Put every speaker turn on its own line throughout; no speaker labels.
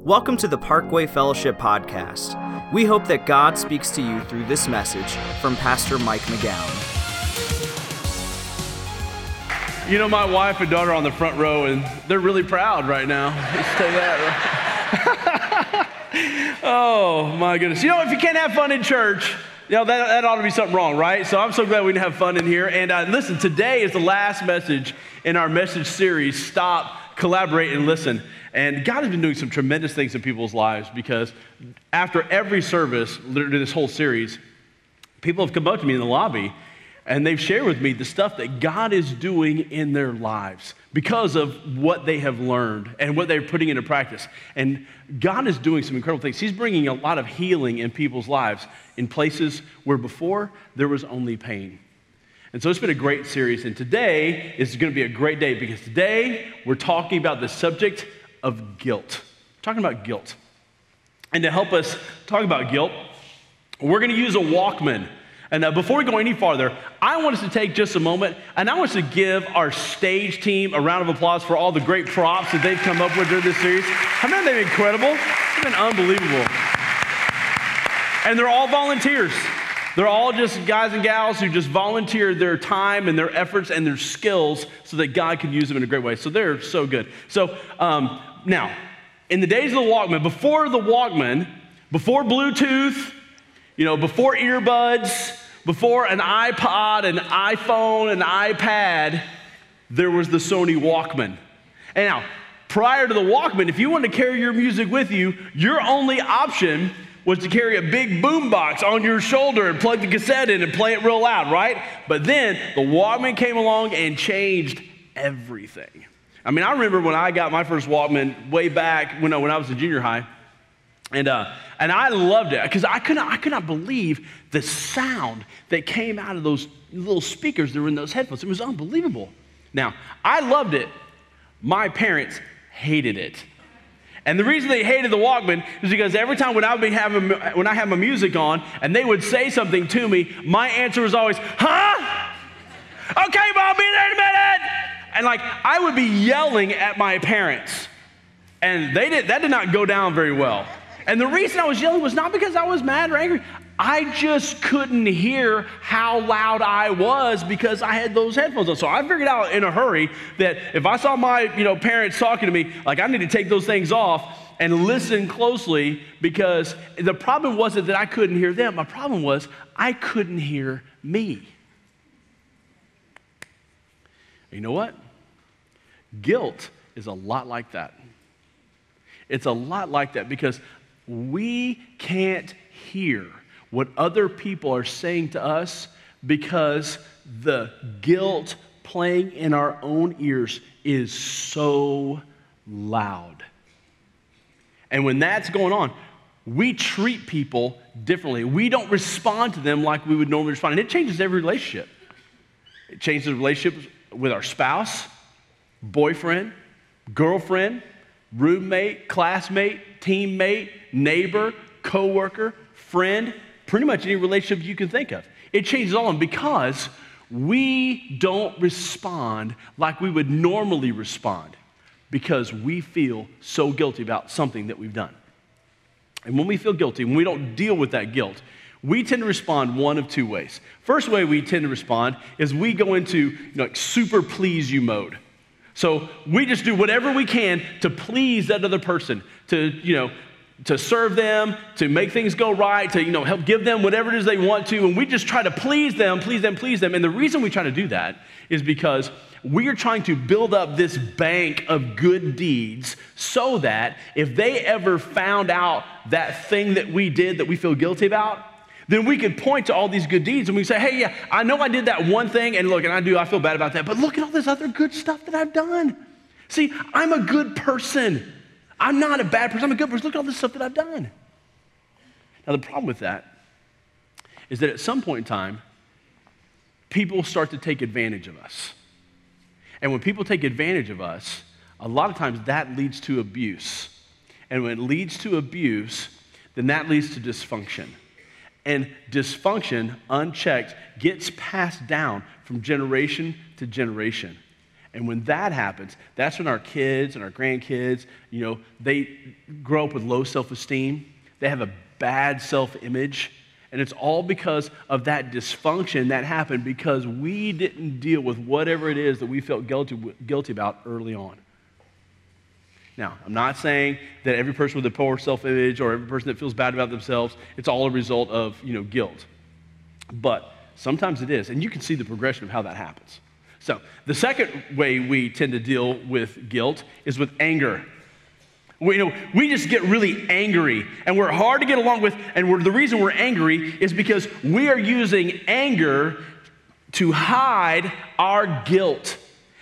Welcome to the Parkway Fellowship Podcast. We hope that God speaks to you through this message from Pastor Mike McGowan.
You know, my wife and daughter are on the front row, and they're really proud right now. Let's say that. oh, my goodness. You know, if you can't have fun in church, you know, that, that ought to be something wrong, right? So I'm so glad we can have fun in here. And uh, listen, today is the last message in our message series Stop, Collaborate, and Listen. And God has been doing some tremendous things in people's lives because after every service, literally this whole series, people have come up to me in the lobby and they've shared with me the stuff that God is doing in their lives because of what they have learned and what they're putting into practice. And God is doing some incredible things. He's bringing a lot of healing in people's lives in places where before there was only pain. And so it's been a great series. And today is going to be a great day because today we're talking about the subject of guilt. Talking about guilt. And to help us talk about guilt, we're going to use a Walkman. And uh, before we go any farther, I want us to take just a moment and I want us to give our stage team a round of applause for all the great props that they've come up with during this series. Haven't they been incredible? They've been unbelievable. And they're all volunteers. They're all just guys and gals who just volunteered their time and their efforts and their skills so that God can use them in a great way. So they're so good. So um, now, in the days of the Walkman, before the Walkman, before Bluetooth, you know, before earbuds, before an iPod, an iPhone, an iPad, there was the Sony Walkman. And now, prior to the Walkman, if you wanted to carry your music with you, your only option was to carry a big boombox on your shoulder and plug the cassette in and play it real loud, right? But then the Walkman came along and changed everything. I mean, I remember when I got my first Walkman way back when, when I was in junior high. And, uh, and I loved it because I could, not, I could not believe the sound that came out of those little speakers that were in those headphones. It was unbelievable. Now, I loved it. My parents hated it. And the reason they hated the Walkman is because every time when I would be having, when I had my music on and they would say something to me, my answer was always, huh? Okay, I'll be there in a minute. And like I would be yelling at my parents. And they did, that did not go down very well. And the reason I was yelling was not because I was mad or angry. I just couldn't hear how loud I was because I had those headphones on. So I figured out in a hurry that if I saw my you know, parents talking to me, like I need to take those things off and listen closely because the problem wasn't that I couldn't hear them. My problem was I couldn't hear me. You know what? Guilt is a lot like that. It's a lot like that because we can't hear what other people are saying to us because the guilt playing in our own ears is so loud. And when that's going on, we treat people differently. We don't respond to them like we would normally respond. And it changes every relationship. It changes relationships with our spouse, boyfriend, girlfriend, roommate, classmate, teammate, neighbor, coworker, friend, pretty much any relationship you can think of. It changes all of them because we don't respond like we would normally respond because we feel so guilty about something that we've done. And when we feel guilty, when we don't deal with that guilt, we tend to respond one of two ways. First way we tend to respond is we go into you know, like super please you mode. So we just do whatever we can to please that other person, to, you know, to serve them, to make things go right, to, you know, help give them whatever it is they want to. And we just try to please them, please them, please them. And the reason we try to do that is because we are trying to build up this bank of good deeds so that if they ever found out that thing that we did that we feel guilty about, then we could point to all these good deeds and we say, hey, yeah, I know I did that one thing, and look, and I do, I feel bad about that, but look at all this other good stuff that I've done. See, I'm a good person. I'm not a bad person, I'm a good person. Look at all this stuff that I've done. Now, the problem with that is that at some point in time, people start to take advantage of us. And when people take advantage of us, a lot of times that leads to abuse. And when it leads to abuse, then that leads to dysfunction. And dysfunction, unchecked, gets passed down from generation to generation. And when that happens, that's when our kids and our grandkids, you know, they grow up with low self esteem. They have a bad self image. And it's all because of that dysfunction that happened because we didn't deal with whatever it is that we felt guilty, guilty about early on. Now, I'm not saying that every person with a poor self image or every person that feels bad about themselves, it's all a result of you know, guilt. But sometimes it is. And you can see the progression of how that happens. So, the second way we tend to deal with guilt is with anger. We, you know, we just get really angry and we're hard to get along with. And the reason we're angry is because we are using anger to hide our guilt.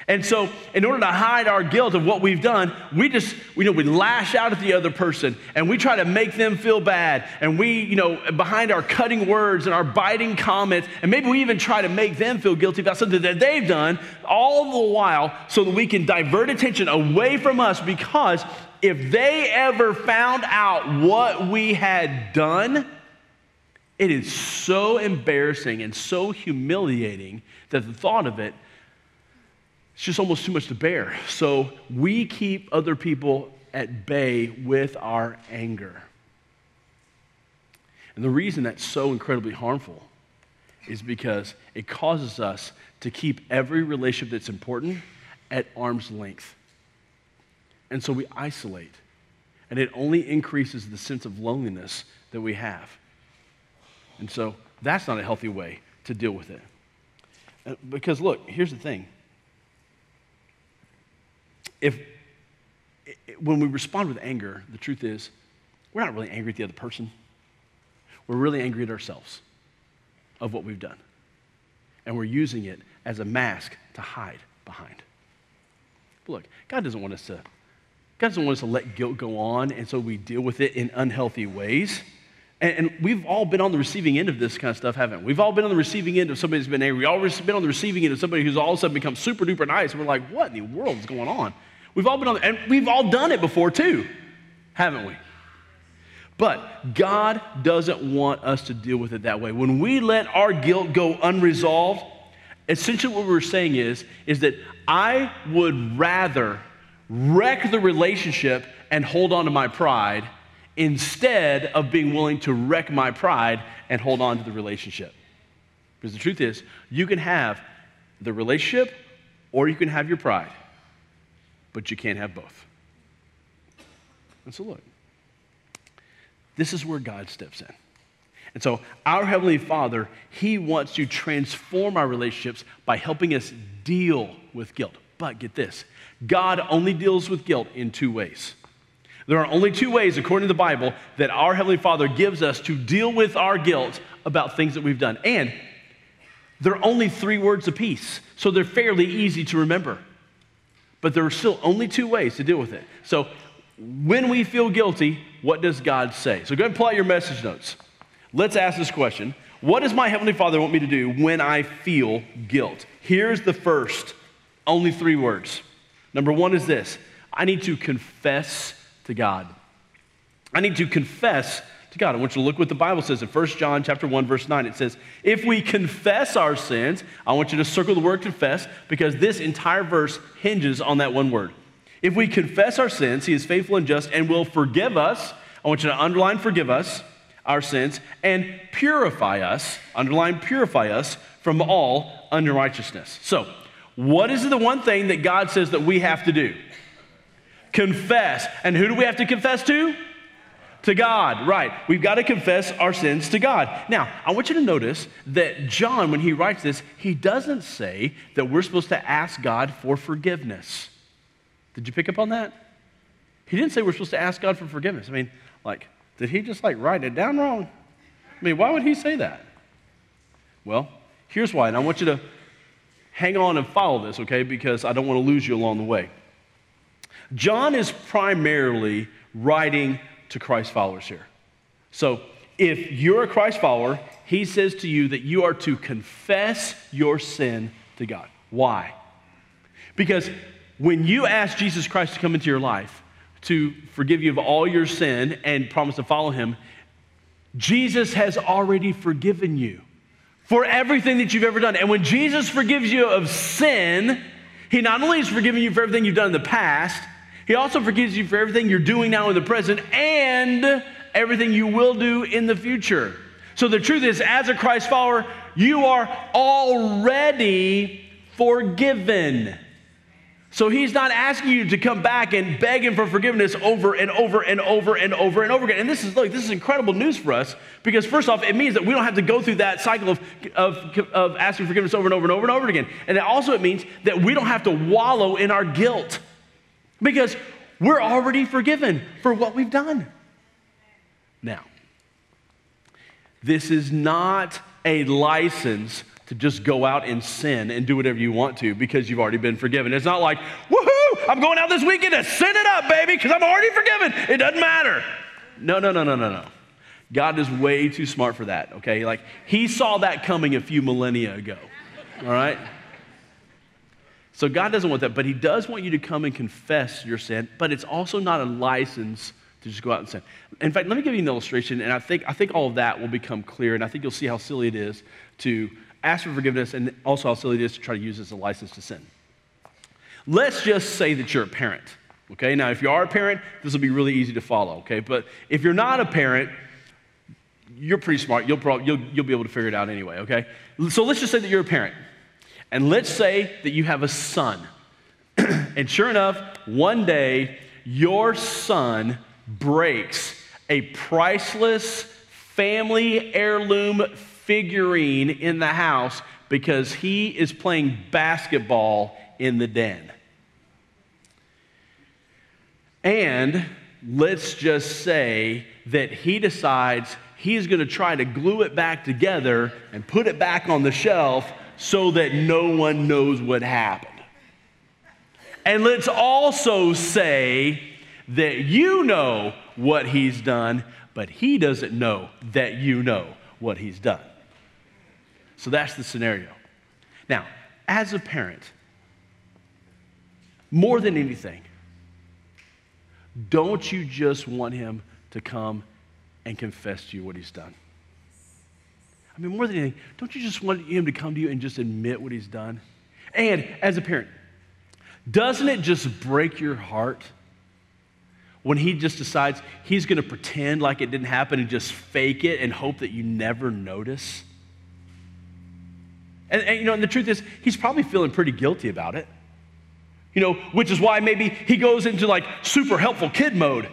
And so, in order to hide our guilt of what we've done, we just, you know, we lash out at the other person and we try to make them feel bad. And we, you know, behind our cutting words and our biting comments, and maybe we even try to make them feel guilty about something that they've done, all the while so that we can divert attention away from us. Because if they ever found out what we had done, it is so embarrassing and so humiliating that the thought of it it's just almost too much to bear. So we keep other people at bay with our anger. And the reason that's so incredibly harmful is because it causes us to keep every relationship that's important at arm's length. And so we isolate. And it only increases the sense of loneliness that we have. And so that's not a healthy way to deal with it. Uh, because look, here's the thing if when we respond with anger, the truth is we're not really angry at the other person. We're really angry at ourselves of what we've done. And we're using it as a mask to hide behind. But look, God doesn't want us to God doesn't want us to let guilt go on, and so we deal with it in unhealthy ways. And, and, we've all been on the receiving end of this kind of stuff, haven't we? We've all been on the receiving end of somebody who's been angry. We've all been on the receiving end of somebody who's all of a sudden become super duper nice. And we're like, what in the world is going on? We've all been on, the, and we've all done it before too, haven't we? But God doesn't want us to deal with it that way. When we let our guilt go unresolved, essentially what we're saying is, is that I would rather wreck the relationship and hold on to my pride instead of being willing to wreck my pride and hold on to the relationship. Because the truth is, you can have the relationship or you can have your pride, but you can't have both. And so, look, this is where God steps in. And so, our Heavenly Father, He wants to transform our relationships by helping us deal with guilt. But get this God only deals with guilt in two ways. There are only two ways, according to the Bible, that our Heavenly Father gives us to deal with our guilt about things that we've done. And they're only three words apiece, so they're fairly easy to remember. But there are still only two ways to deal with it. So when we feel guilty, what does God say? So go ahead and pull out your message notes. Let's ask this question What does my Heavenly Father want me to do when I feel guilt? Here's the first, only three words. Number one is this I need to confess to God. I need to confess to God. I want you to look what the Bible says in 1 John chapter 1 verse 9. It says, "If we confess our sins, I want you to circle the word confess because this entire verse hinges on that one word. If we confess our sins, he is faithful and just and will forgive us. I want you to underline forgive us our sins and purify us, underline purify us from all unrighteousness." So, what is the one thing that God says that we have to do? Confess. And who do we have to confess to? To God, right. We've got to confess our sins to God. Now, I want you to notice that John, when he writes this, he doesn't say that we're supposed to ask God for forgiveness. Did you pick up on that? He didn't say we're supposed to ask God for forgiveness. I mean, like, did he just like write it down wrong? I mean, why would he say that? Well, here's why, and I want you to hang on and follow this, okay, because I don't want to lose you along the way. John is primarily writing to Christ followers here. So if you're a Christ follower, he says to you that you are to confess your sin to God. Why? Because when you ask Jesus Christ to come into your life to forgive you of all your sin and promise to follow him, Jesus has already forgiven you for everything that you've ever done. And when Jesus forgives you of sin, He not only has forgiven you for everything you've done in the past, He also forgives you for everything you're doing now in the present and everything you will do in the future. So the truth is, as a Christ follower, you are already forgiven. So he's not asking you to come back and beg him for forgiveness over and over and over and over and over again. And this is look, this is incredible news for us because first off, it means that we don't have to go through that cycle of, of, of asking forgiveness over and over and over and over again. And also it means that we don't have to wallow in our guilt because we're already forgiven for what we've done. Now, this is not a license to just go out and sin and do whatever you want to because you've already been forgiven. It's not like, woohoo, I'm going out this weekend to sin it up, baby, because I'm already forgiven. It doesn't matter. No, no, no, no, no, no. God is way too smart for that, okay? Like, he saw that coming a few millennia ago, all right? So God doesn't want that, but he does want you to come and confess your sin, but it's also not a license to just go out and sin. In fact, let me give you an illustration, and I think, I think all of that will become clear, and I think you'll see how silly it is to ask for forgiveness, and also how silly it is to try to use this as a license to sin. Let's just say that you're a parent. Okay, now if you are a parent, this will be really easy to follow. Okay, but if you're not a parent, you're pretty smart. You'll, probably, you'll, you'll be able to figure it out anyway. Okay, so let's just say that you're a parent, and let's say that you have a son, and sure enough, one day your son breaks a priceless family heirloom figurine in the house because he is playing basketball in the den. And let's just say that he decides he's going to try to glue it back together and put it back on the shelf so that no one knows what happened. And let's also say that you know what he's done, but he doesn't know that you know what he's done. So that's the scenario. Now, as a parent, more than anything, don't you just want him to come and confess to you what he's done? I mean, more than anything, don't you just want him to come to you and just admit what he's done? And as a parent, doesn't it just break your heart when he just decides he's going to pretend like it didn't happen and just fake it and hope that you never notice? And, and, you know, and the truth is, he's probably feeling pretty guilty about it. You know, which is why maybe he goes into like super helpful kid mode.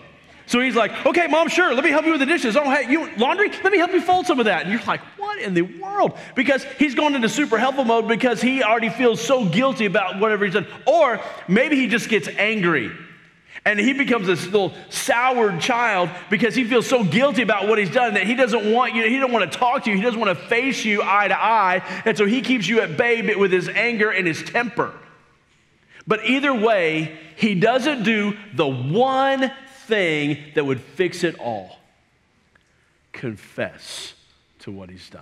So he's like, okay, mom, sure, let me help you with the dishes. Oh, hey, you laundry? Let me help you fold some of that. And you're like, what in the world? Because he's going into super helpful mode because he already feels so guilty about whatever he's done. Or maybe he just gets angry and he becomes this little soured child because he feels so guilty about what he's done that he doesn't want you, he doesn't want to talk to you, he doesn't want to face you eye to eye. And so he keeps you at bay with his anger and his temper. But either way, he doesn't do the one thing that would fix it all confess to what he's done.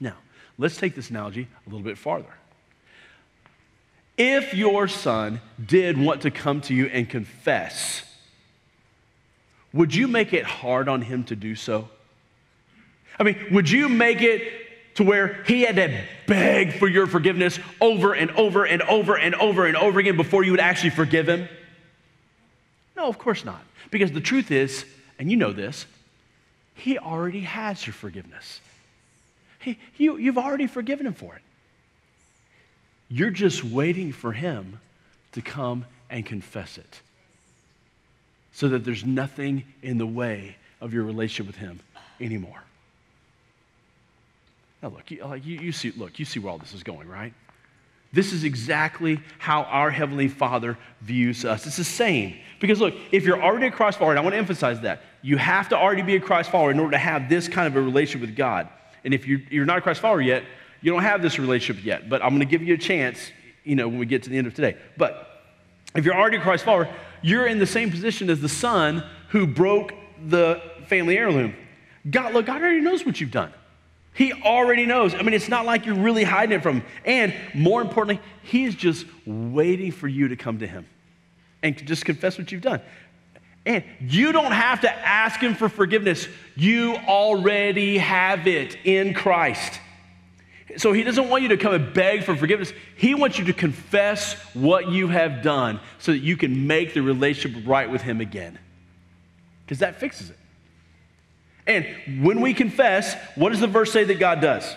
Now, let's take this analogy a little bit farther. If your son did want to come to you and confess, would you make it hard on him to do so? I mean, would you make it to where he had to beg for your forgiveness over and over and over and over and over again before you would actually forgive him? No, of course not. Because the truth is, and you know this, he already has your forgiveness. He, you, you've already forgiven him for it. You're just waiting for him to come and confess it so that there's nothing in the way of your relationship with him anymore. Now, look, you, you, you, see, look, you see where all this is going, right? This is exactly how our Heavenly Father views us. It's the same. Because, look, if you're already a Christ follower, and I want to emphasize that, you have to already be a Christ follower in order to have this kind of a relationship with God. And if you're, you're not a Christ follower yet, you don't have this relationship yet, but I'm going to give you a chance, you know, when we get to the end of today. But if you're already a Christ follower, you're in the same position as the son who broke the family heirloom. God, look, God already knows what you've done. He already knows. I mean, it's not like you're really hiding it from him. And more importantly, he's just waiting for you to come to him and just confess what you've done. And you don't have to ask him for forgiveness. You already have it in Christ. So he doesn't want you to come and beg for forgiveness. He wants you to confess what you have done so that you can make the relationship right with him again. Because that fixes it. And when we confess, what does the verse say that God does?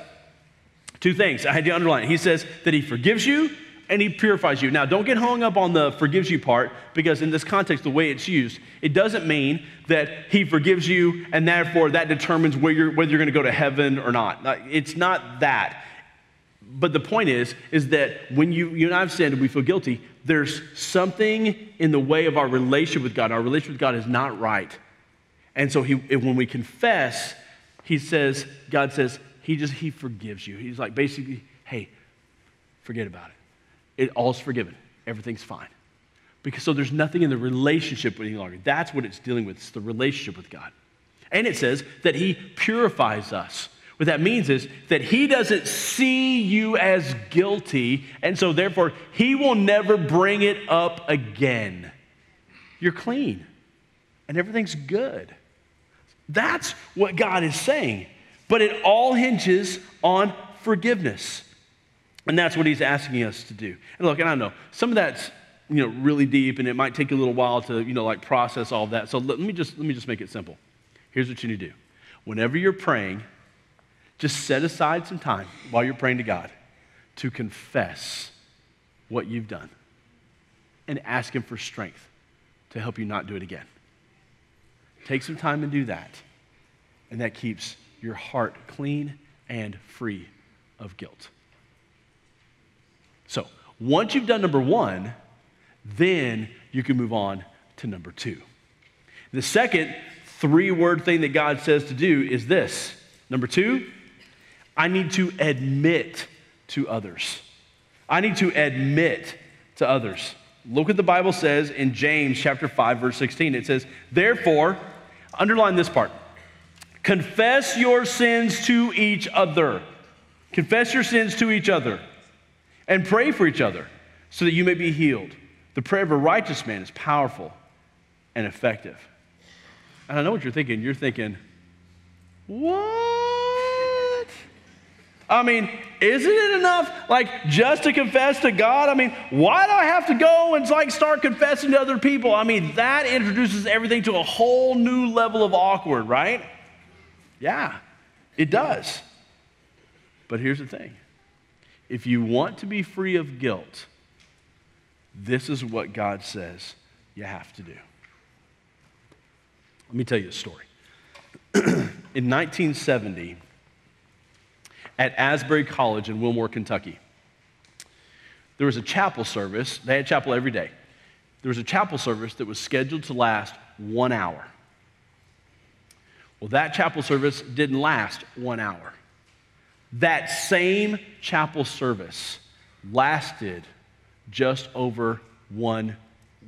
Two things. I had to underline. He says that he forgives you and he purifies you. Now, don't get hung up on the forgives you part because in this context, the way it's used, it doesn't mean that he forgives you and therefore that determines whether you're, whether you're going to go to heaven or not. It's not that. But the point is, is that when you, you and I have sinned and we feel guilty, there's something in the way of our relationship with God. Our relationship with God is not right. And so he, when we confess, he says, God says, he just, he forgives you. He's like, basically, hey, forget about it. It all's forgiven. Everything's fine. Because so there's nothing in the relationship any longer. That's what it's dealing with. It's the relationship with God. And it says that he purifies us. What that means is that he doesn't see you as guilty, and so therefore he will never bring it up again. You're clean, and everything's good. That's what God is saying. But it all hinges on forgiveness. And that's what he's asking us to do. And look, and I know some of that's you know really deep and it might take a little while to you know like process all of that. So let me just let me just make it simple. Here's what you need to do. Whenever you're praying, just set aside some time while you're praying to God to confess what you've done and ask him for strength to help you not do it again. Take some time and do that. And that keeps your heart clean and free of guilt. So, once you've done number one, then you can move on to number two. The second three word thing that God says to do is this number two, I need to admit to others. I need to admit to others. Look what the Bible says in James chapter 5 verse 16. It says, "Therefore, underline this part. Confess your sins to each other. Confess your sins to each other and pray for each other so that you may be healed. The prayer of a righteous man is powerful and effective. And I know what you're thinking. You're thinking, what? I mean, isn't it enough, like, just to confess to God? I mean, why do I have to go and, like, start confessing to other people? I mean, that introduces everything to a whole new level of awkward, right? Yeah, it does. But here's the thing if you want to be free of guilt, this is what God says you have to do. Let me tell you a story. in 1970, at Asbury College in Wilmore, Kentucky, there was a chapel service. They had chapel every day. There was a chapel service that was scheduled to last one hour. Well, that chapel service didn't last one hour. That same chapel service lasted just over one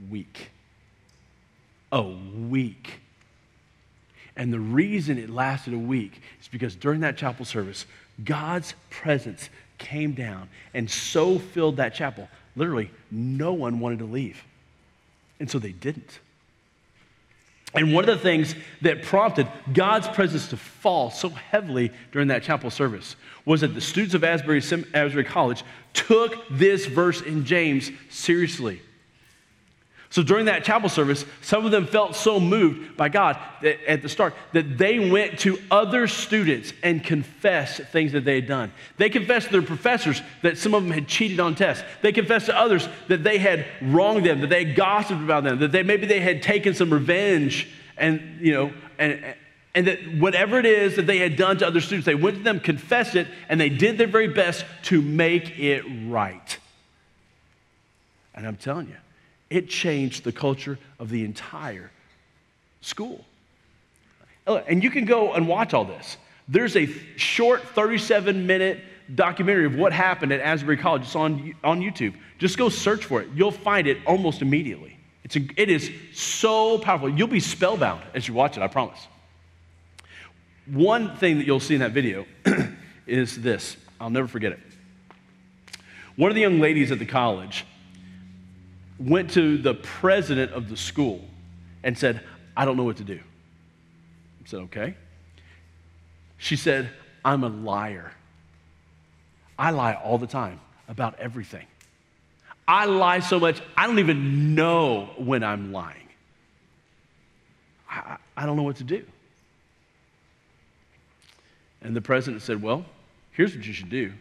week. A week. And the reason it lasted a week is because during that chapel service, God's presence came down and so filled that chapel. Literally, no one wanted to leave. And so they didn't. And one of the things that prompted God's presence to fall so heavily during that chapel service was that the students of Asbury, Asbury College took this verse in James seriously. So during that chapel service, some of them felt so moved by God at the start that they went to other students and confessed things that they had done. They confessed to their professors that some of them had cheated on tests. They confessed to others that they had wronged them, that they had gossiped about them, that they maybe they had taken some revenge and you know and and that whatever it is that they had done to other students, they went to them, confessed it, and they did their very best to make it right. And I'm telling you, it changed the culture of the entire school. Oh, and you can go and watch all this. There's a short 37 minute documentary of what happened at Asbury College. It's on, on YouTube. Just go search for it. You'll find it almost immediately. It's a, it is so powerful. You'll be spellbound as you watch it, I promise. One thing that you'll see in that video is this. I'll never forget it. One of the young ladies at the college went to the president of the school and said, I don't know what to do. I said, okay. She said, I'm a liar. I lie all the time about everything. I lie so much, I don't even know when I'm lying. I, I don't know what to do. And the president said, Well, here's what you should do.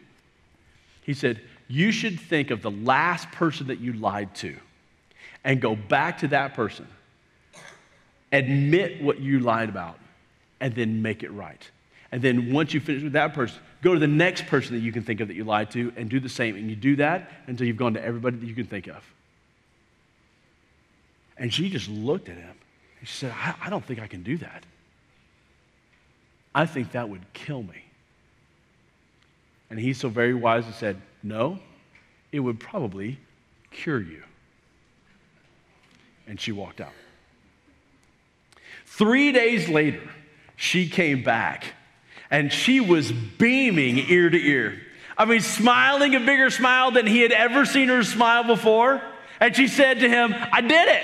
He said, You should think of the last person that you lied to and go back to that person, admit what you lied about, and then make it right. And then once you finish with that person, go to the next person that you can think of that you lied to and do the same. And you do that until you've gone to everybody that you can think of. And she just looked at him and she said, I, I don't think I can do that. I think that would kill me. And he so very wisely said, No, it would probably cure you. And she walked out. Three days later, she came back and she was beaming ear to ear. I mean, smiling a bigger smile than he had ever seen her smile before. And she said to him, I did it.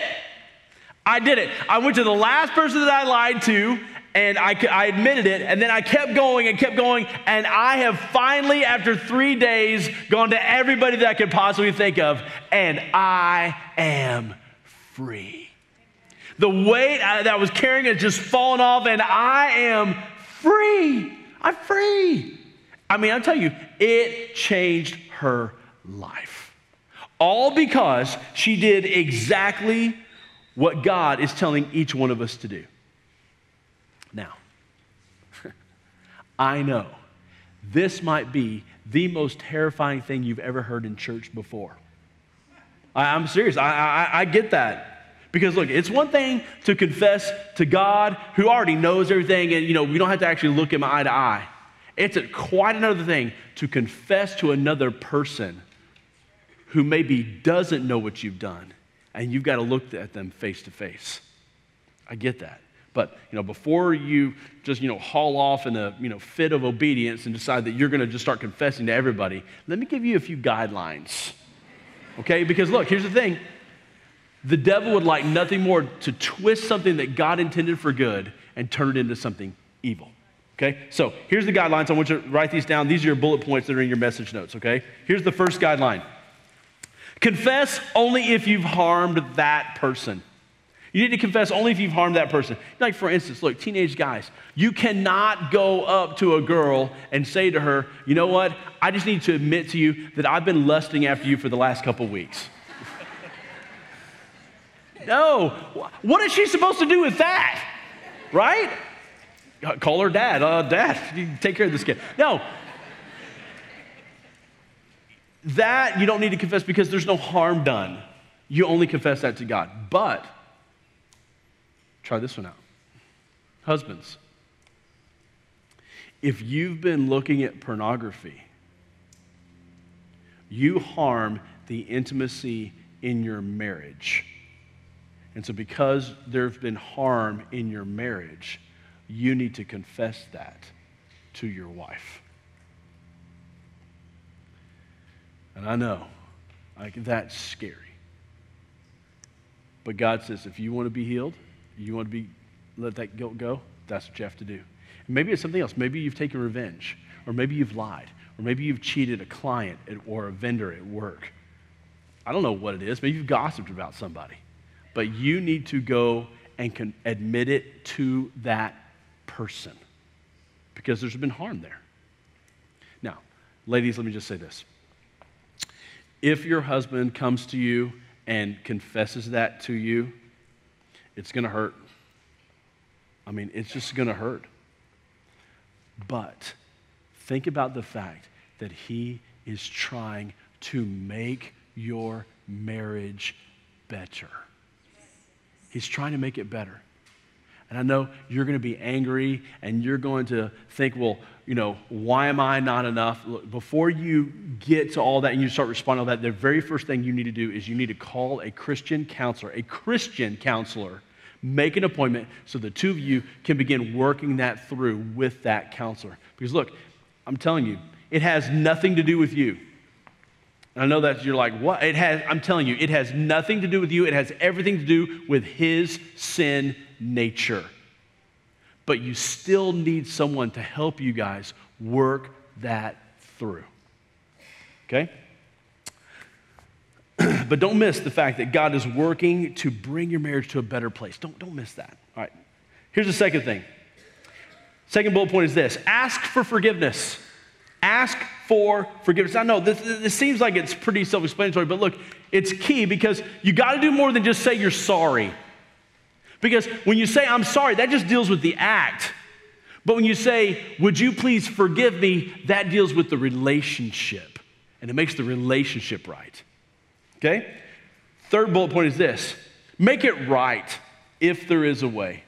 I did it. I went to the last person that I lied to, and I, I, admitted it, and then I kept going and kept going, and I have finally, after three days, gone to everybody that I could possibly think of, and I am free. The weight that I was carrying has just fallen off, and I am free. I'm free. I mean, I'll tell you, it changed her life. All because she did exactly what God is telling each one of us to do. Now, I know this might be the most terrifying thing you've ever heard in church before. I, am serious. I, I, I get that. Because look, it's one thing to confess to God who already knows everything and you know, we don't have to actually look him eye to eye. It's a, quite another thing to confess to another person who maybe doesn't know what you've done and you've got to look at them face to face. I get that. But you know, before you just you know haul off in a you know fit of obedience and decide that you're going to just start confessing to everybody, let me give you a few guidelines. Okay? Because look, here's the thing. The devil would like nothing more to twist something that God intended for good and turn it into something evil. Okay? So here's the guidelines. I want you to write these down. These are your bullet points that are in your message notes, okay? Here's the first guideline confess only if you've harmed that person. You need to confess only if you've harmed that person. Like, for instance, look, teenage guys, you cannot go up to a girl and say to her, you know what? I just need to admit to you that I've been lusting after you for the last couple weeks. No. What is she supposed to do with that? Right? Call her dad. Uh, dad, take care of this kid. No. That you don't need to confess because there's no harm done. You only confess that to God. But try this one out. Husbands, if you've been looking at pornography, you harm the intimacy in your marriage. And so, because there's been harm in your marriage, you need to confess that to your wife. And I know, like, that's scary. But God says, if you want to be healed, you want to be let that guilt go, that's what you have to do. Maybe it's something else. Maybe you've taken revenge, or maybe you've lied, or maybe you've cheated a client or a vendor at work. I don't know what it is. Maybe you've gossiped about somebody but you need to go and admit it to that person because there's been harm there. Now, ladies, let me just say this. If your husband comes to you and confesses that to you, it's going to hurt. I mean, it's just going to hurt. But think about the fact that he is trying to make your marriage better. He's trying to make it better. And I know you're going to be angry and you're going to think, well, you know, why am I not enough? Look, before you get to all that and you start responding to that, the very first thing you need to do is you need to call a Christian counselor, a Christian counselor. Make an appointment so the two of you can begin working that through with that counselor. Because look, I'm telling you, it has nothing to do with you. I know that you're like, what? It has, I'm telling you, it has nothing to do with you. It has everything to do with his sin nature. But you still need someone to help you guys work that through. okay? but don't miss the fact that God is working to bring your marriage to a better place. Don't, don't miss that. All right. Here's the second thing. Second bullet point is this ask for forgiveness. Ask for forgiveness. I know this, this seems like it's pretty self explanatory, but look, it's key because you got to do more than just say you're sorry. Because when you say I'm sorry, that just deals with the act. But when you say, Would you please forgive me, that deals with the relationship. And it makes the relationship right. Okay? Third bullet point is this make it right if there is a way.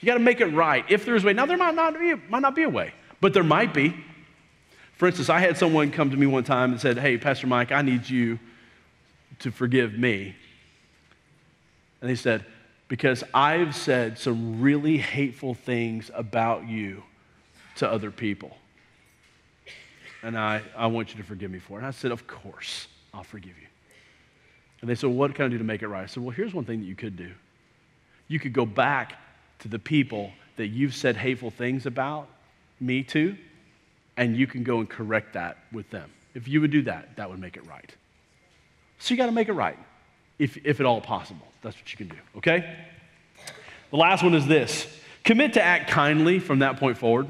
You got to make it right if there is a way. Now, there might not, be, might not be a way, but there might be. For instance, I had someone come to me one time and said, Hey, Pastor Mike, I need you to forgive me. And he said, Because I've said some really hateful things about you to other people. And I, I want you to forgive me for it. And I said, Of course, I'll forgive you. And they said, What can I do to make it right? I said, Well, here's one thing that you could do. You could go back to the people that you've said hateful things about me to, and you can go and correct that with them. If you would do that, that would make it right. So you got to make it right, if, if at all possible. That's what you can do, okay? The last one is this commit to act kindly from that point forward.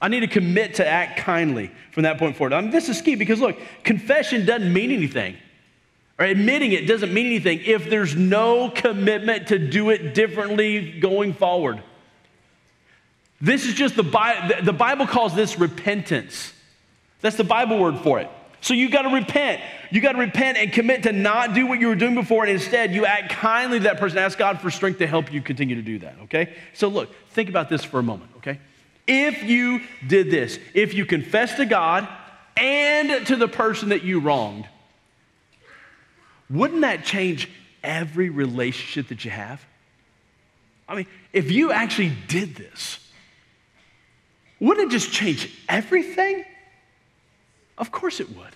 I need to commit to act kindly from that point forward. I mean, this is key because look, confession doesn't mean anything. Or admitting it doesn't mean anything if there's no commitment to do it differently going forward. This is just the Bible, the Bible calls this repentance. That's the Bible word for it. So you got to repent. You got to repent and commit to not do what you were doing before, and instead you act kindly to that person. Ask God for strength to help you continue to do that, okay? So look, think about this for a moment, okay? If you did this, if you confess to God and to the person that you wronged, wouldn't that change every relationship that you have? I mean, if you actually did this, wouldn't it just change everything? Of course it would.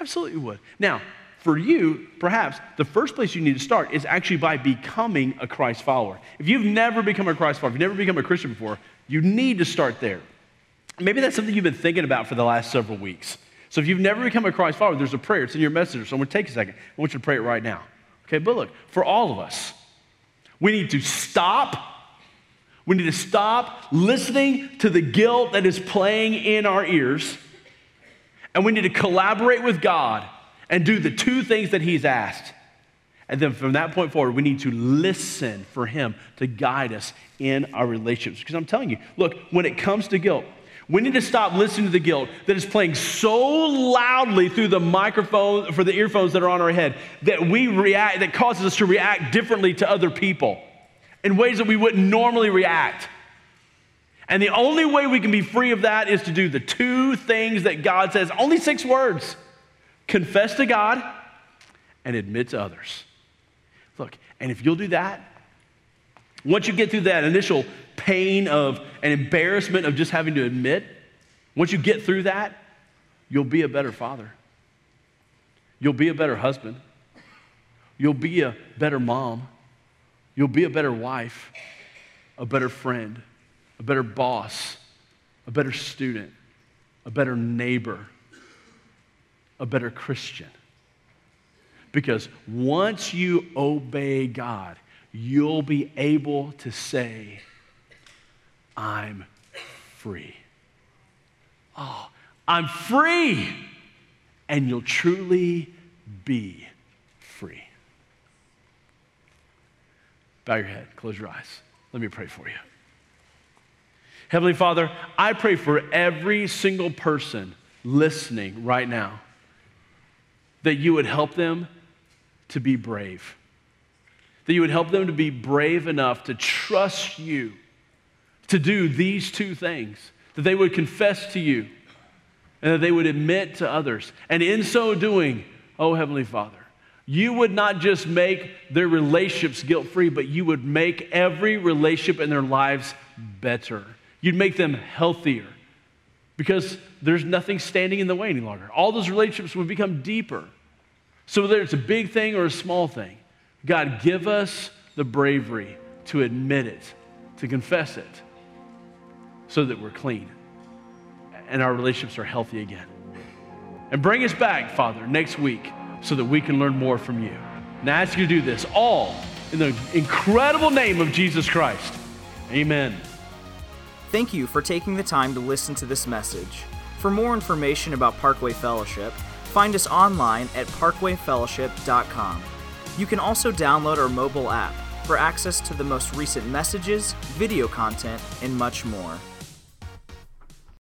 Absolutely would. Now, for you, perhaps the first place you need to start is actually by becoming a Christ follower. If you've never become a Christ follower, if you've never become a Christian before, you need to start there. Maybe that's something you've been thinking about for the last several weeks. So if you've never become a Christ follower, there's a prayer. It's in your message. So I'm going to take a second. I want you to pray it right now. Okay, but look, for all of us, we need to stop. We need to stop listening to the guilt that is playing in our ears. And we need to collaborate with God and do the two things that He's asked. And then from that point forward, we need to listen for Him to guide us in our relationships. Because I'm telling you, look, when it comes to guilt, we need to stop listening to the guilt that is playing so loudly through the microphone, for the earphones that are on our head, that we react, that causes us to react differently to other people in ways that we wouldn't normally react. And the only way we can be free of that is to do the two things that God says, only six words confess to God and admit to others. Look, and if you'll do that, once you get through that initial pain of an embarrassment of just having to admit, once you get through that, you'll be a better father. You'll be a better husband. You'll be a better mom. You'll be a better wife, a better friend, a better boss, a better student, a better neighbor, a better Christian. Because once you obey God, you'll be able to say, I'm free. Oh, I'm free. And you'll truly be free. Bow your head, close your eyes. Let me pray for you. Heavenly Father, I pray for every single person listening right now that you would help them to be brave, that you would help them to be brave enough to trust you to do these two things that they would confess to you and that they would admit to others. And in so doing, oh Heavenly Father, you would not just make their relationships guilt free, but you would make every relationship in their lives better. You'd make them healthier because there's nothing standing in the way any longer. All those relationships would become deeper. So, whether it's a big thing or a small thing, God, give us the bravery to admit it, to confess it, so that we're clean and our relationships are healthy again. And bring us back, Father, next week so that we can learn more from you. And I ask you to do this all in the incredible name of Jesus Christ. Amen.
Thank you for taking the time to listen to this message. For more information about Parkway Fellowship, find us online at parkwayfellowship.com. You can also download our mobile app for access to the most recent messages, video content, and much more.